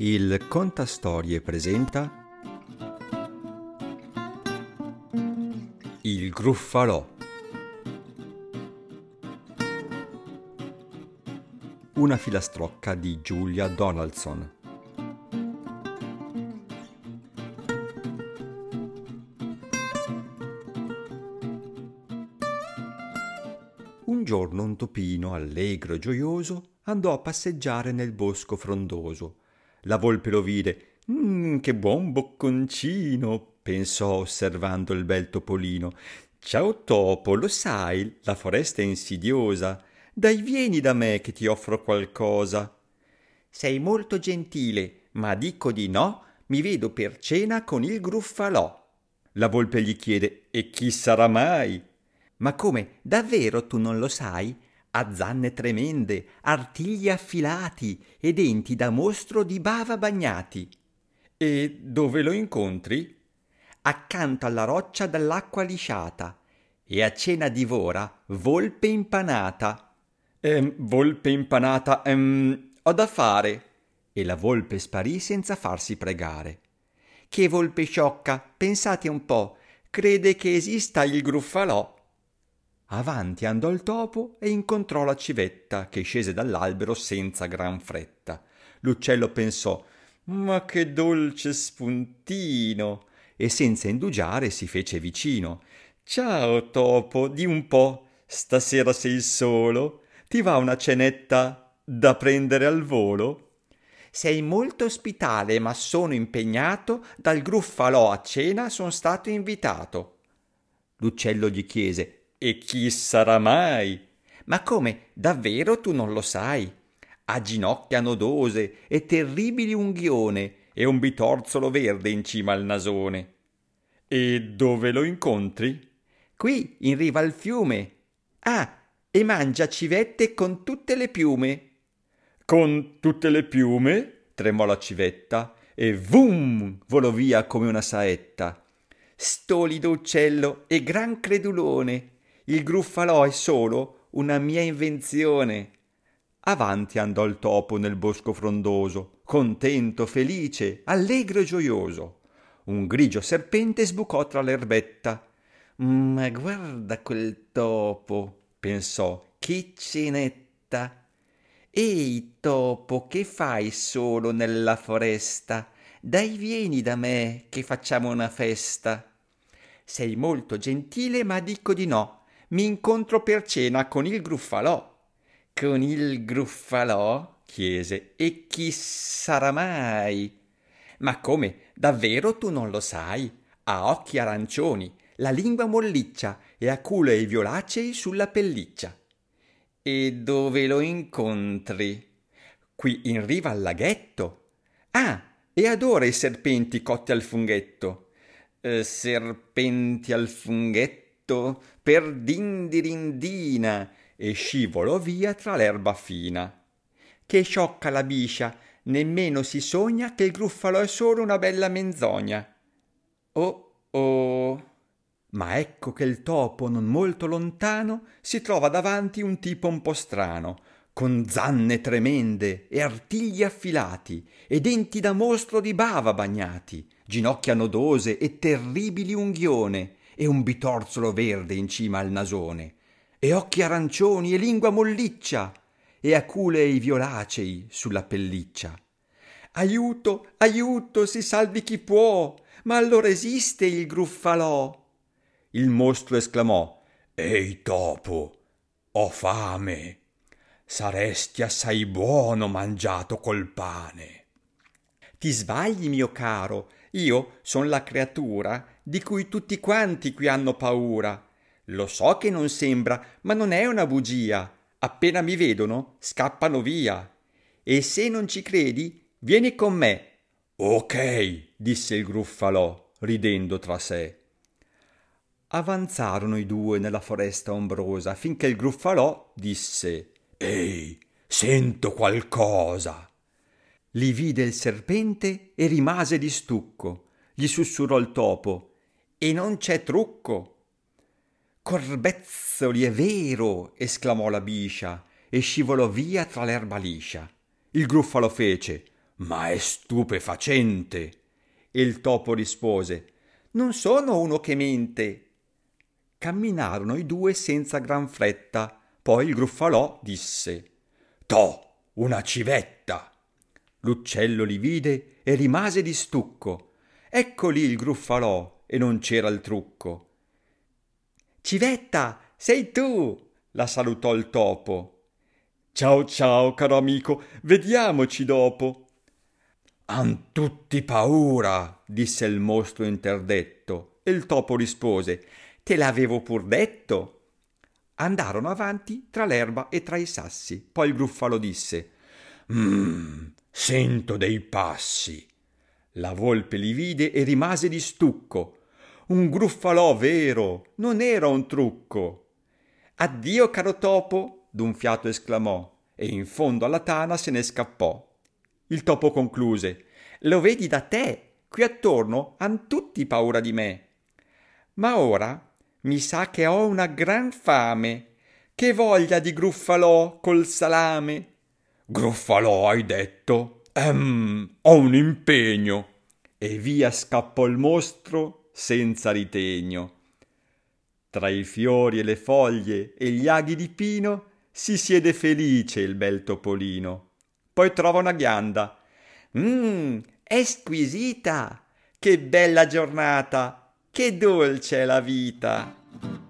Il Contastorie presenta Il Gruffalò. Una filastrocca di Giulia Donaldson. Un giorno un topino, allegro e gioioso, andò a passeggiare nel bosco frondoso la volpe lo vide. Mm, che buon bocconcino, pensò osservando il bel topolino. Ciao topo, lo sai, la foresta è insidiosa. Dai, vieni da me che ti offro qualcosa. Sei molto gentile, ma dico di no, mi vedo per cena con il gruffalò. La volpe gli chiede: E chi sarà mai? Ma come, davvero tu non lo sai? Ha zanne tremende, artigli affilati e denti da mostro di bava bagnati. E dove lo incontri? Accanto alla roccia dall'acqua lisciata, e a cena divora volpe impanata. Ehm, volpe impanata, ehm, ho da fare. E la volpe sparì senza farsi pregare. Che volpe sciocca, pensate un po', crede che esista il gruffalò Avanti andò il topo e incontrò la civetta che scese dall'albero senza gran fretta. L'uccello pensò Ma che dolce spuntino! e senza indugiare si fece vicino. Ciao topo, di un po', stasera sei solo? Ti va una cenetta da prendere al volo? Sei molto ospitale, ma sono impegnato, dal gruffalò a cena son stato invitato. L'uccello gli chiese e chi sarà mai? Ma come, davvero tu non lo sai? Ha ginocchia nodose e terribili unghione e un bitorzolo verde in cima al nasone. E dove lo incontri? Qui, in riva al fiume. Ah, e mangia civette con tutte le piume. Con tutte le piume? tremò la civetta e vum volò via come una saetta. Stolido uccello e gran credulone il gruffalò è solo una mia invenzione. Avanti andò il topo nel bosco frondoso, contento, felice, allegro e gioioso. Un grigio serpente sbucò tra l'erbetta. Ma guarda quel topo, pensò, che cenetta. Ehi, topo, che fai solo nella foresta? Dai, vieni da me, che facciamo una festa. Sei molto gentile, ma dico di no mi incontro per cena con il gruffalò. Con il gruffalò? chiese. E chi sarà mai? Ma come? Davvero tu non lo sai? Ha occhi arancioni, la lingua molliccia e ha culo e violacei sulla pelliccia. E dove lo incontri? Qui in riva al laghetto. Ah, e adora i serpenti cotti al funghetto. Eh, serpenti al funghetto? Dritto per dindirindina e scivolò via tra l'erba fina. Che sciocca la biscia, nemmeno si sogna che il gruffalo è solo una bella menzogna. Oh oh. Ma ecco che il topo, non molto lontano, si trova davanti un tipo un po' strano, con zanne tremende e artigli affilati e denti da mostro di bava bagnati, ginocchia nodose e terribili unghione, e un bitorzolo verde in cima al nasone, e occhi arancioni e lingua molliccia, e aculei violacei sulla pelliccia. Aiuto, aiuto, si salvi chi può, ma allora esiste il gruffalò. Il mostro esclamò Ehi topo, ho fame. Saresti assai buono mangiato col pane. Ti sbagli, mio caro, io son la creatura di cui tutti quanti qui hanno paura. Lo so che non sembra, ma non è una bugia. Appena mi vedono, scappano via. E se non ci credi, vieni con me. Ok, disse il gruffalò, ridendo tra sé. Avanzarono i due nella foresta ombrosa finché il gruffalò disse Ehi, sento qualcosa. Li vide il serpente e rimase di stucco. Gli sussurrò il topo e non c'è trucco. Corbezzoli, è vero, esclamò la biscia e scivolò via tra l'erba liscia. Il gruffalo fece. Ma è stupefacente. E il topo rispose, Non sono uno che mente. Camminarono i due senza gran fretta. Poi il gruffalò disse, Toh, una civetta. L'uccello li vide e rimase di stucco. Ecco lì il gruffalò e non c'era il trucco. Civetta, sei tu! la salutò il topo. Ciao ciao, caro amico, vediamoci dopo. Han tutti paura, disse il mostro interdetto, e il topo rispose Te l'avevo pur detto. Andarono avanti tra l'erba e tra i sassi. Poi il gruffalo disse Mmm, sento dei passi. La volpe li vide e rimase di stucco. Un gruffalò vero, non era un trucco. Addio, caro topo, d'un fiato esclamò, e in fondo alla tana se ne scappò. Il topo concluse Lo vedi da te, qui attorno han tutti paura di me. Ma ora mi sa che ho una gran fame. Che voglia di gruffalò col salame. Gruffalò hai detto? Ehm, ho un impegno. E via scappò il mostro senza ritegno. Tra i fiori e le foglie e gli aghi di pino si siede felice il bel topolino. Poi trova una ghianda. Mmm, è squisita! Che bella giornata! Che dolce è la vita!